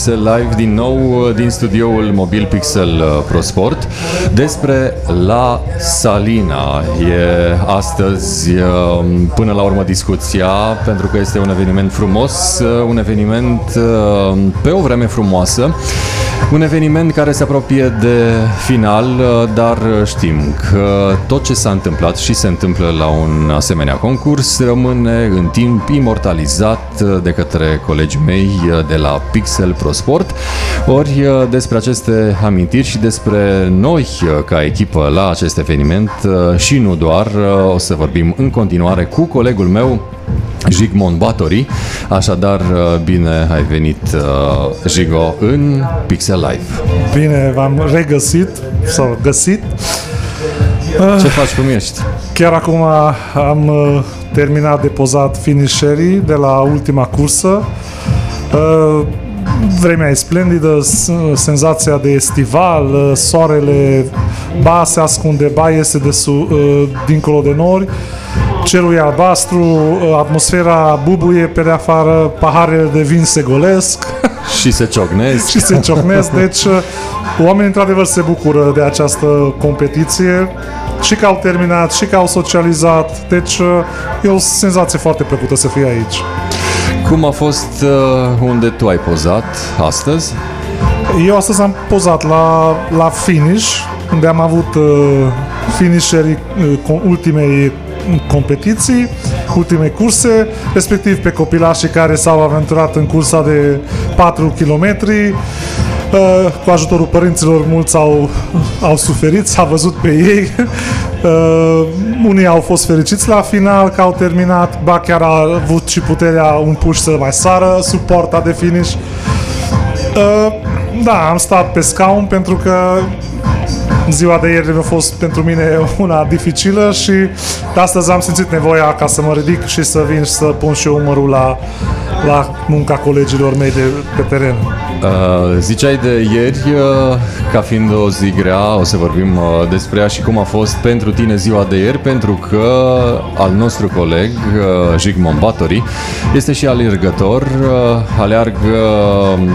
Pixel Live din nou uh, din studioul mobil Pixel uh, Pro Sport despre La Salina. E astăzi uh, până la urmă discuția pentru că este un eveniment frumos, un eveniment pe o vreme frumoasă. Un eveniment care se apropie de final, dar știm că tot ce s-a întâmplat și se întâmplă la un asemenea concurs rămâne în timp imortalizat de către colegii mei de la Pixel Pro Sport. Ori despre aceste amintiri și despre noi ca echipă la acest eveniment și nu doar, o să vorbim în continuare cu colegul meu Jigmond Batori. Așadar, bine ai venit, Jigo, în Pixel Live. Bine, v-am regăsit sau găsit. Ce faci, cum ești? Chiar acum am uh, terminat de pozat finisherii de la ultima cursă. Uh, vremea e splendidă, senzația de estival, uh, soarele ba se ascunde, ba iese de su, dincolo de nori, cerul e albastru, atmosfera bubuie pe de afară, paharele de vin se golesc. Și se ciocnesc. și se ciocnesc, deci oamenii într-adevăr se bucură de această competiție și că au terminat, și că au socializat, deci e o senzație foarte plăcută să fii aici. Cum a fost uh, unde tu ai pozat astăzi? Eu astăzi am pozat la, la finish, unde am avut uh, finisherii uh, ultimei competiții, ultimei curse, respectiv pe copilașii care s-au aventurat în cursa de 4 km. Cu ajutorul părinților mulți au, au suferit, s-a văzut pe ei. Uh, unii au fost fericiți la final că au terminat, ba chiar a avut și puterea un puș să mai sară sub porta de finish. Uh, da, am stat pe scaun pentru că ziua de ieri a fost pentru mine una dificilă și de astăzi am simțit nevoia ca să mă ridic și să vin și să pun și umărul la, la munca colegilor mei de pe teren. Uh, ziceai de ieri, uh, ca fiind o zi grea, o să vorbim uh, despre ea și cum a fost pentru tine ziua de ieri, pentru că al nostru coleg, uh, Jigmon Batori, este și alergător, uh, aleargă um,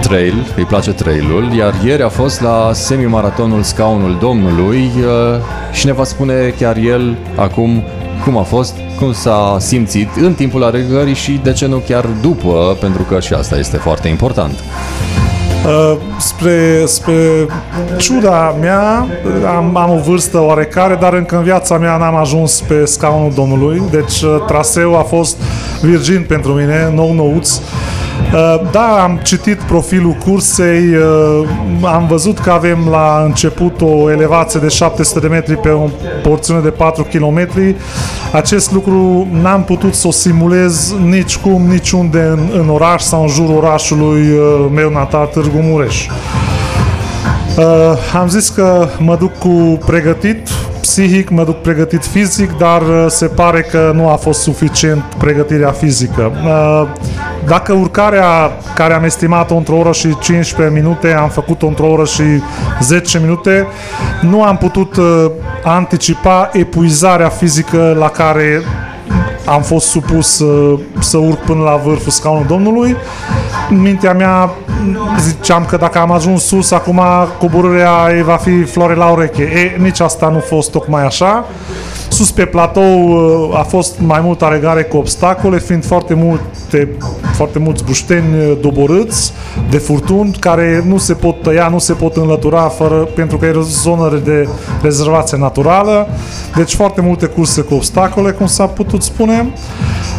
trail, îi place trailul, iar ieri a fost la semi-maratonul Scaunul Domnului uh, și ne va spune chiar el acum cum a fost, cum s-a simțit în timpul alergării și de ce nu chiar după, pentru că și asta este foarte important. Uh, spre, spre ciuda mea, am, am o vârstă oarecare, dar încă în viața mea n-am ajuns pe scaunul Domnului, deci uh, traseul a fost virgin pentru mine, nou nouț. Uh, Uh, da, am citit profilul cursei, uh, am văzut că avem la început o elevație de 700 de metri pe o porțiune de 4 km. Acest lucru n-am putut să o simulez nici cum, niciunde în, în oraș sau în jurul orașului uh, meu natal, Târgu Mureș. Uh, am zis că mă duc cu pregătit psihic, mă duc pregătit fizic, dar se pare că nu a fost suficient pregătirea fizică. Uh, dacă urcarea care am estimat-o într-o oră și 15 minute, am făcut-o într-o oră și 10 minute, nu am putut uh, anticipa epuizarea fizică la care am fost supus uh, să urc până la vârful scaunului Domnului. În mintea mea ziceam că dacă am ajuns sus, acum coborârea va fi floare la ureche. E, nici asta nu a fost tocmai așa. Sus pe platou uh, a fost mai mult alegare cu obstacole, fiind foarte multe, foarte mulți bușteni uh, doborâți de furtuni care nu se pot tăia, nu se pot înlătura fără, pentru că e o zonă de rezervație naturală. Deci foarte multe curse cu obstacole, cum s-a putut spune.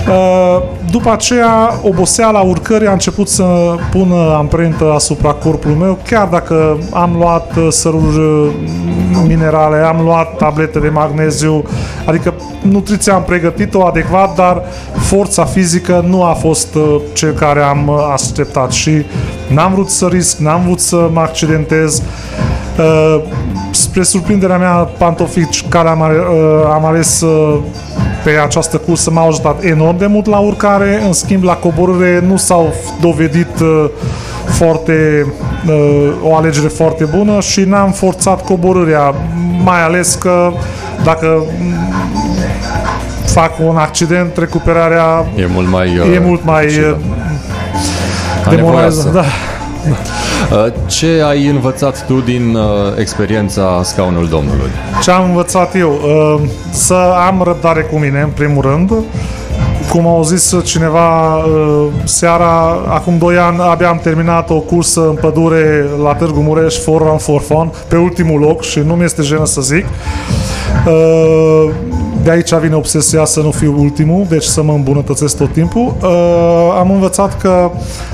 Uh, după aceea, oboseala urcării a început să pună amprentă asupra corpului meu, chiar dacă am luat săruri minerale, am luat tablete de magneziu, Adică nutriția am pregătit-o adecvat, dar forța fizică nu a fost uh, cel care am uh, așteptat și n-am vrut să risc, n-am vrut să mă accidentez. Uh, spre surprinderea mea, pantofici care am, am ales pe această cursă m-au ajutat enorm de mult la urcare, în schimb la coborâre nu s-au dovedit foarte, o alegere foarte bună și n-am forțat coborârea, mai ales că dacă fac un accident, recuperarea e mult mai, e mult mai demoralizată. Da. Uh, ce ai învățat tu din uh, experiența scaunul Domnului? Ce am învățat eu? Uh, să am răbdare cu mine, în primul rând. Cum au zis cineva seara, acum 2 ani abia am terminat o cursă în pădure la Târgu Mureș, for run for fun, pe ultimul loc și nu mi este jenă să zic. De aici vine obsesia să nu fiu ultimul, deci să mă îmbunătățesc tot timpul. Uh, am învățat că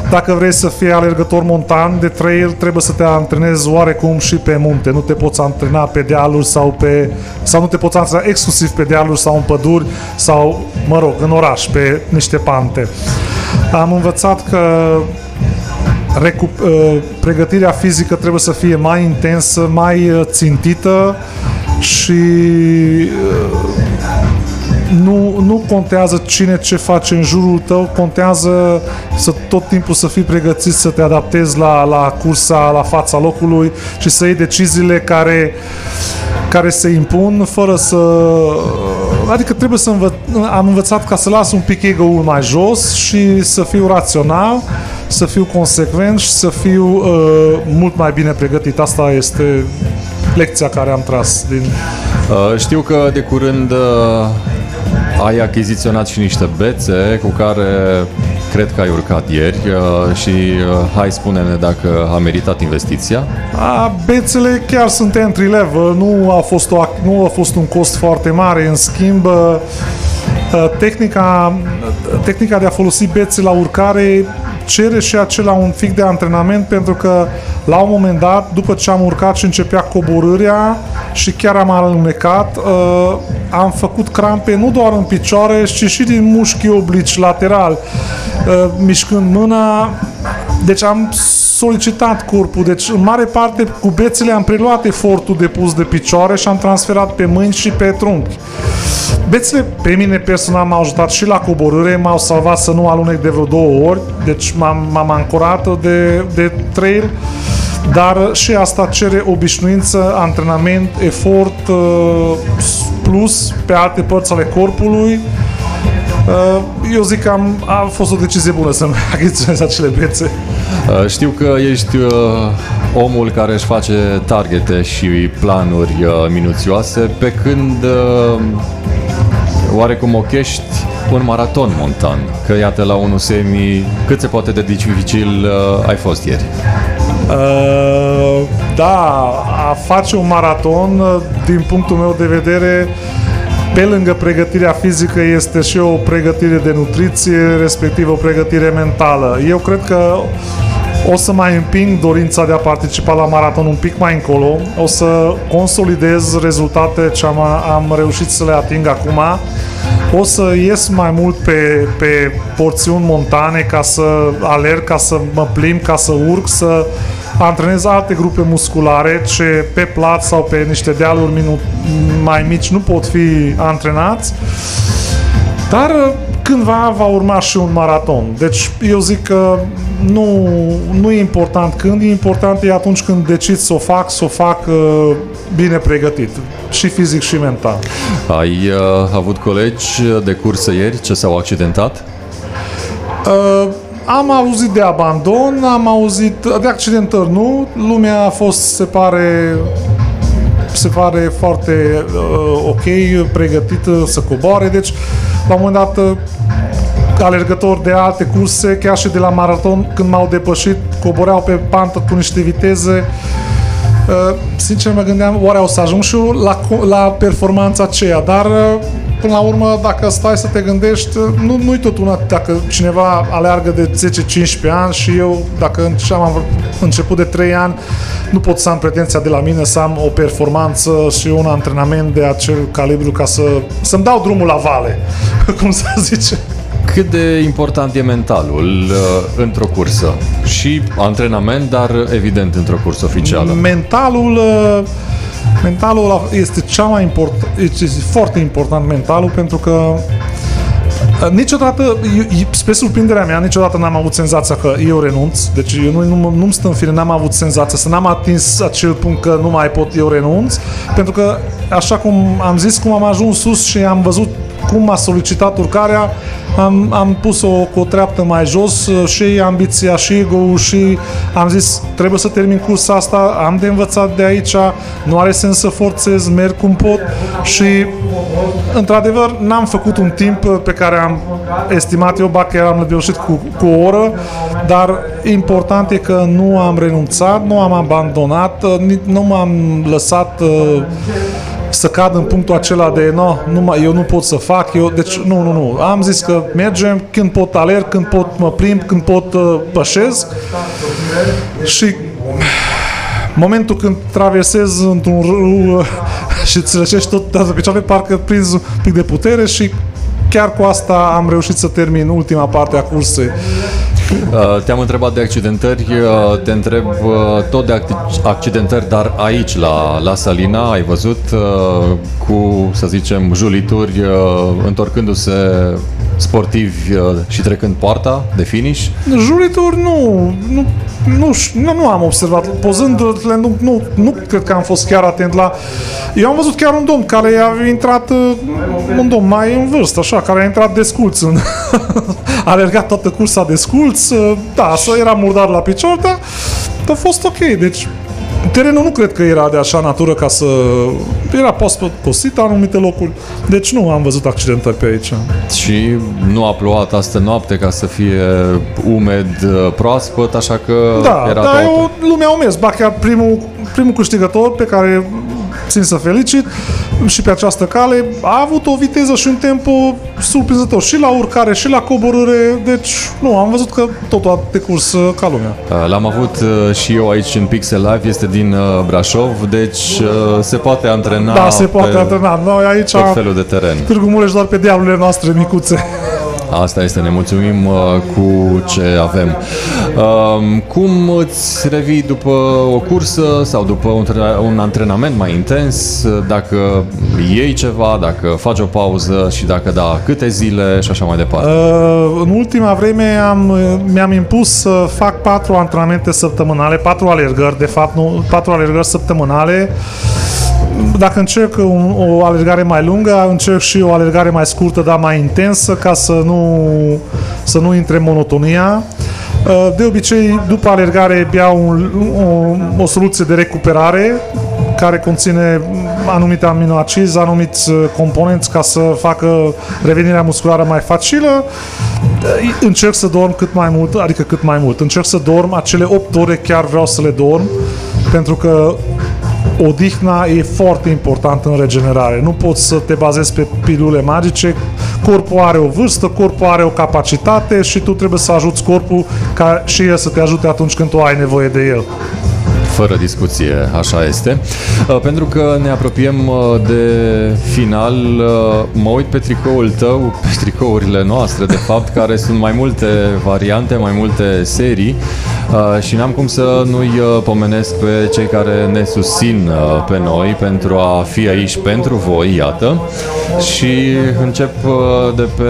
dacă vrei să fii alergător montan de trail, trebuie să te antrenezi oarecum și pe munte. Nu te poți antrena pe dealuri sau pe sau nu te poți antrena exclusiv pe dealuri sau în păduri sau, mă rog, în oraș, pe niște pante. Am învățat că recup- uh, pregătirea fizică trebuie să fie mai intensă, mai uh, țintită și nu, nu contează cine ce face în jurul tău, contează să tot timpul să fii pregătit să te adaptezi la, la cursa, la fața locului și să iei deciziile care, care se impun fără să... Adică trebuie să învă... am învățat ca să las un pic ego-ul mai jos și să fiu rațional, să fiu consecvent și să fiu uh, mult mai bine pregătit. Asta este lecția care am tras din... Uh, știu că de curând uh, ai achiziționat și niște bețe cu care cred că ai urcat ieri uh, și uh, hai spune-ne dacă a meritat investiția. A, bețele chiar sunt entry level, nu a fost, o, nu a fost un cost foarte mare, în schimb uh, tehnica, tehnica de a folosi bețe la urcare cere și acela un pic de antrenament pentru că la un moment dat, după ce am urcat și începea coborârea și chiar am alunecat, uh, am făcut crampe nu doar în picioare, ci și din mușchii oblici lateral. Uh, mișcând mâna, deci am solicitat corpul, deci în mare parte cu bețele am preluat efortul depus de picioare și am transferat pe mâini și pe trunchi. Bețele pe mine personal m-au ajutat și la coborâre, m-au salvat să nu alunec de vreo două ori, deci m-am, m-am ancorat de, de trail, dar și asta cere obișnuință, antrenament, efort uh, plus pe alte părți ale corpului. Uh, eu zic că am, a fost o decizie bună să-mi achiziționez acele bețe. Uh, știu că ești omul care își face targete și planuri minuțioase, pe când oarecum ochești un maraton montan. Că iată la unul semi, cât se poate de dificil uh, ai fost ieri? Uh, da, a face un maraton, uh, din punctul meu de vedere, pe lângă pregătirea fizică este și o pregătire de nutriție, respectiv o pregătire mentală. Eu cred că o să mai împing dorința de a participa la maraton un pic mai încolo, o să consolidez rezultate ce am, am reușit să le ating acum, o să ies mai mult pe, pe porțiuni montane ca să alerg, ca să mă plimb, ca să urc, să antrenez alte grupe musculare ce pe plat sau pe niște dealuri mai mici nu pot fi antrenați. Dar cândva va urma și un maraton. Deci eu zic că nu, nu e important când, e important e atunci când decid să o fac, să o fac uh, bine pregătit, și fizic și mental. Ai uh, avut colegi de cursă ieri ce s-au accidentat? Uh, am auzit de abandon, am auzit de accidentări, nu. Lumea a fost, se pare, se pare foarte uh, ok, pregătită să coboare, deci la un moment dat uh, alergători de alte curse, chiar și de la maraton, când m-au depășit, coboreau pe pantă cu niște viteze. Uh, sincer mă gândeam, oare o să ajung și eu la, la performanța aceea, dar uh, până la urmă, dacă stai să te gândești, nu, nu-i tot una dacă cineva aleargă de 10-15 ani și eu, dacă am început de 3 ani, nu pot să am pretenția de la mine să am o performanță și un antrenament de acel calibru ca să, să-mi dau drumul la vale, cum să zice. Cât de important e mentalul uh, într-o cursă? Și antrenament, dar evident într-o cursă oficială. Mentalul uh, mentalul este cea mai important, este foarte important mentalul pentru că uh, Niciodată, spre surprinderea mea, niciodată n-am avut senzația că eu renunț. Deci eu nu, nu, nu-mi stă în fire, n-am avut senzația să n-am atins acel punct că nu mai pot eu renunț. Pentru că, așa cum am zis, cum am ajuns sus și am văzut cum a solicitat urcarea, am, am pus-o cu o treaptă mai jos și ambiția și ego și am zis trebuie să termin cursa asta, am de învățat de aici, nu are sens să forțez, merg cum pot. Și într-adevăr n-am făcut un timp pe care am estimat eu, ba că eram reușit cu, cu o oră, dar important e că nu am renunțat, nu am abandonat, nu m-am lăsat uh, să cad în punctul acela de no, nu, eu nu pot să fac, eu, deci nu, nu, nu. Am zis că mergem când pot alerg, când pot mă plimb, când pot uh, pășesc și momentul când traversez într-un râu uh, și îți răcești tot pe picioare, parcă prinzi un pic de putere și chiar cu asta am reușit să termin ultima parte a cursei. Uh, te-am întrebat de accidentări, uh, te întreb uh, tot de accidentări, dar aici, la, la Salina, ai văzut cu, să zicem, julituri întorcându-se sportivi și trecând poarta de finish? Julituri nu, nu, nu, nu, nu am observat. Pozându-le, nu, nu, nu cred că am fost chiar atent la... Eu am văzut chiar un domn care a intrat, un domn mai în vârstă, așa, care a intrat desculț în... a alergat toată cursa desculț, da, să era murdar la picior, dar a fost ok, deci Terenul nu cred că era de așa natură ca să... Era post cosit anumite locuri, deci nu am văzut accidentări pe aici. Și nu a plouat astă noapte ca să fie umed, proaspăt, așa că da, era da, toată... eu lumea o mers. Ba chiar primul, primul câștigător pe care țin să felicit și pe această cale a avut o viteză și un tempo surprinzător și la urcare și la coborâre, deci nu, am văzut că totul a decurs uh, ca lumea. Uh, l-am avut uh, și eu aici în Pixel Live, este din Brașov, deci se poate antrena Da, se poate antrena. Noi aici tot felul de teren. Târgu Mureș doar pe diablele noastre micuțe. Asta este, ne mulțumim uh, cu ce avem. Uh, cum îți revii după o cursă sau după un, un antrenament mai intens, dacă iei ceva, dacă faci o pauză și dacă da, câte zile și așa mai departe? Uh, în ultima vreme am, mi-am impus să fac patru antrenamente săptămânale, patru alergări, de fapt, nu, patru alergări săptămânale dacă încerc un, o alergare mai lungă, încerc și o alergare mai scurtă, dar mai intensă, ca să nu, să nu intre monotonia. Uh, de obicei, după alergare, beau un, o, o soluție de recuperare care conține anumite aminoacizi, anumiți uh, componenți ca să facă revenirea musculară mai facilă. Uh, încerc să dorm cât mai mult, adică cât mai mult. Încerc să dorm acele 8 ore, chiar vreau să le dorm, pentru că odihna e foarte importantă în regenerare. Nu poți să te bazezi pe pilule magice. Corpul are o vârstă, corpul are o capacitate și tu trebuie să ajuți corpul ca și el să te ajute atunci când tu ai nevoie de el. Fără discuție, așa este. Uh, pentru că ne apropiem uh, de final, uh, mă uit pe tricoul tău, pe tricourile noastre, de fapt, care sunt mai multe variante, mai multe serii și n-am cum să nu-i pomenesc pe cei care ne susțin pe noi pentru a fi aici pentru voi, iată. Și încep de pe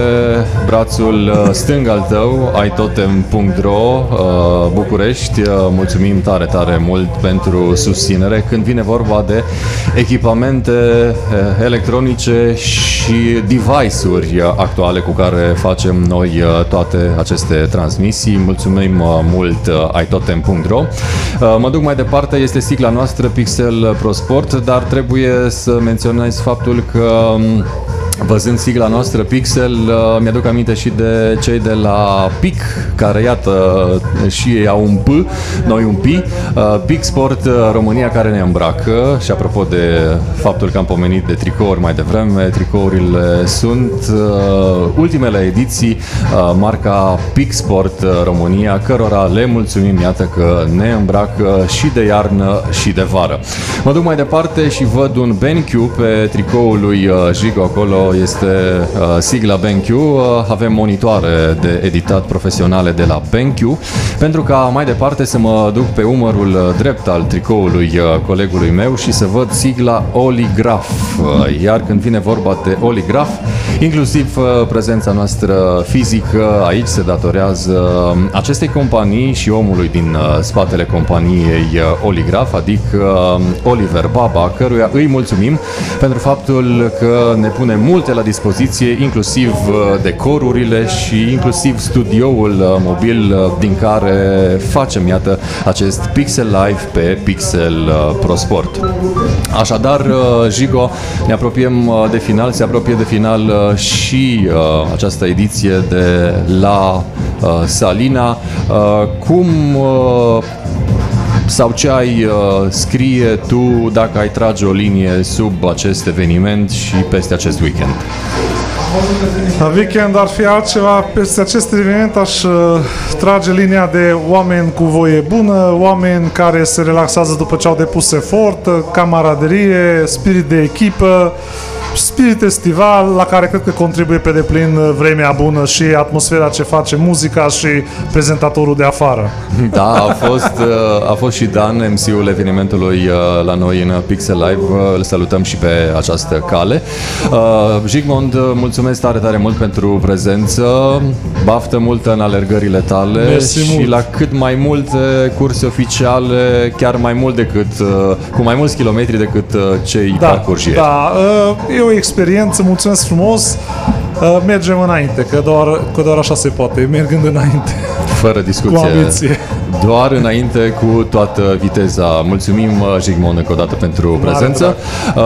brațul stâng al tău, aitotem.ro București. Mulțumim tare, tare mult pentru susținere când vine vorba de echipamente eh, electronice și device-uri actuale cu care facem noi eh, toate aceste transmisii. Mulțumim eh, mult aitotem.ro Mă duc mai departe, este sigla noastră Pixel Pro Sport, dar trebuie să menționez faptul că mm, Văzând sigla noastră Pixel, uh, mi-aduc aminte și de cei de la PIC, care iată și ei au un P, noi un P, uh, PIC Sport uh, România care ne îmbracă și apropo de faptul că am pomenit de tricouri mai devreme, tricourile sunt ultimele ediții marca PIC Sport România, cărora le mulțumim, iată că ne îmbracă și de iarnă și de vară. Mă duc mai departe și văd un BenQ pe tricoul lui Jigo acolo este uh, sigla BenQ. Uh, avem monitoare de editat profesionale de la BenQ pentru ca mai departe să mă duc pe umărul uh, drept al tricoului uh, colegului meu și să văd sigla Oligraf. Uh, iar când vine vorba de Oligraf, inclusiv uh, prezența noastră fizică aici se datorează uh, acestei companii și omului din uh, spatele companiei uh, Oligraf, adică uh, Oliver Baba, căruia îi mulțumim pentru faptul că ne pune mult multe la dispoziție, inclusiv decorurile și inclusiv studioul mobil din care facem, iată, acest Pixel Live pe Pixel Pro Sport. Așadar, Jigo, ne apropiem de final, se apropie de final și această ediție de la Salina. Cum sau ce ai uh, scrie tu dacă ai trage o linie sub acest eveniment și peste acest weekend? La weekend ar fi altceva. Peste acest eveniment aș uh, trage linia de oameni cu voie bună, oameni care se relaxează după ce au depus efort, camaraderie, spirit de echipă, spirit estival la care cred că contribuie pe deplin uh, vremea bună și atmosfera ce face muzica și prezentatorul de afară. Da, a fost, uh, a fost și Dan, MC-ul evenimentului uh, la noi în Pixel Live. Îl salutăm și pe această cale. Jigmond, mulțumesc tare, tare mult pentru prezență. Baftă multă în alergările tale Mersi și mult. la cât mai multe curse oficiale, chiar mai mult decât, cu mai mulți kilometri decât cei da, parcurși ieri. Da, e o experiență, mulțumesc frumos. Mergem înainte, că doar, că doar așa se poate, mergând înainte. Fără discuție. Cu ambiție. Doar înainte cu toată viteza. Mulțumim, Jigmon, încă o dată pentru prezență. Uh,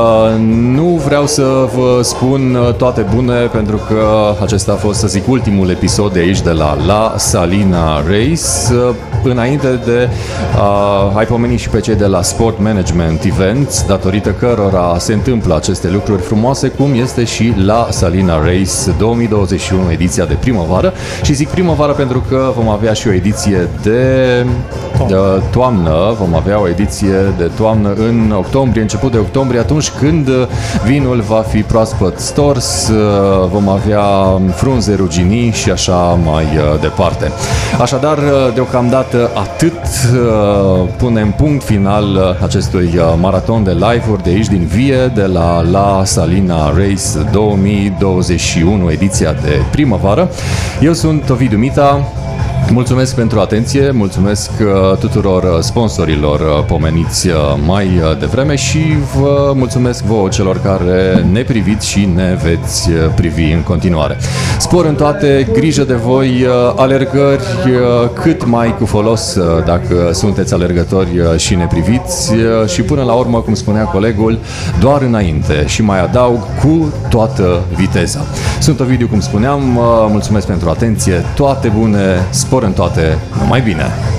nu vreau să vă spun toate bune, pentru că acesta a fost, să zic, ultimul episod de aici, de la La Salina Race. Uh, înainte de uh, ai pomenit și pe cei de la Sport Management Events, datorită cărora se întâmplă aceste lucruri frumoase, cum este și La Salina Race 2021, ediția de primăvară. Și zic primăvară pentru că vom avea și o ediție de toamnă. toamnă. Vom avea o ediție de toamnă în octombrie, început de octombrie, atunci când vinul va fi proaspăt stors, vom avea frunze ruginii și așa mai departe. Așadar, deocamdată atât punem punct final acestui maraton de live-uri de aici din Vie, de la La Salina Race 2021, ediția de primăvară. Eu sunt Ovidiu Mita, Mulțumesc pentru atenție, mulțumesc uh, tuturor uh, sponsorilor uh, pomeniți mai devreme și vă mulțumesc vouă celor care ne priviți și ne veți privi în continuare. Spor în toate, grijă de voi, alergări cât mai cu folos dacă sunteți alergători și ne priviți și până la urmă, cum spunea colegul, doar înainte și mai adaug cu toată viteza. Sunt Ovidiu, cum spuneam, mulțumesc pentru atenție, toate bune, spor în toate, numai bine!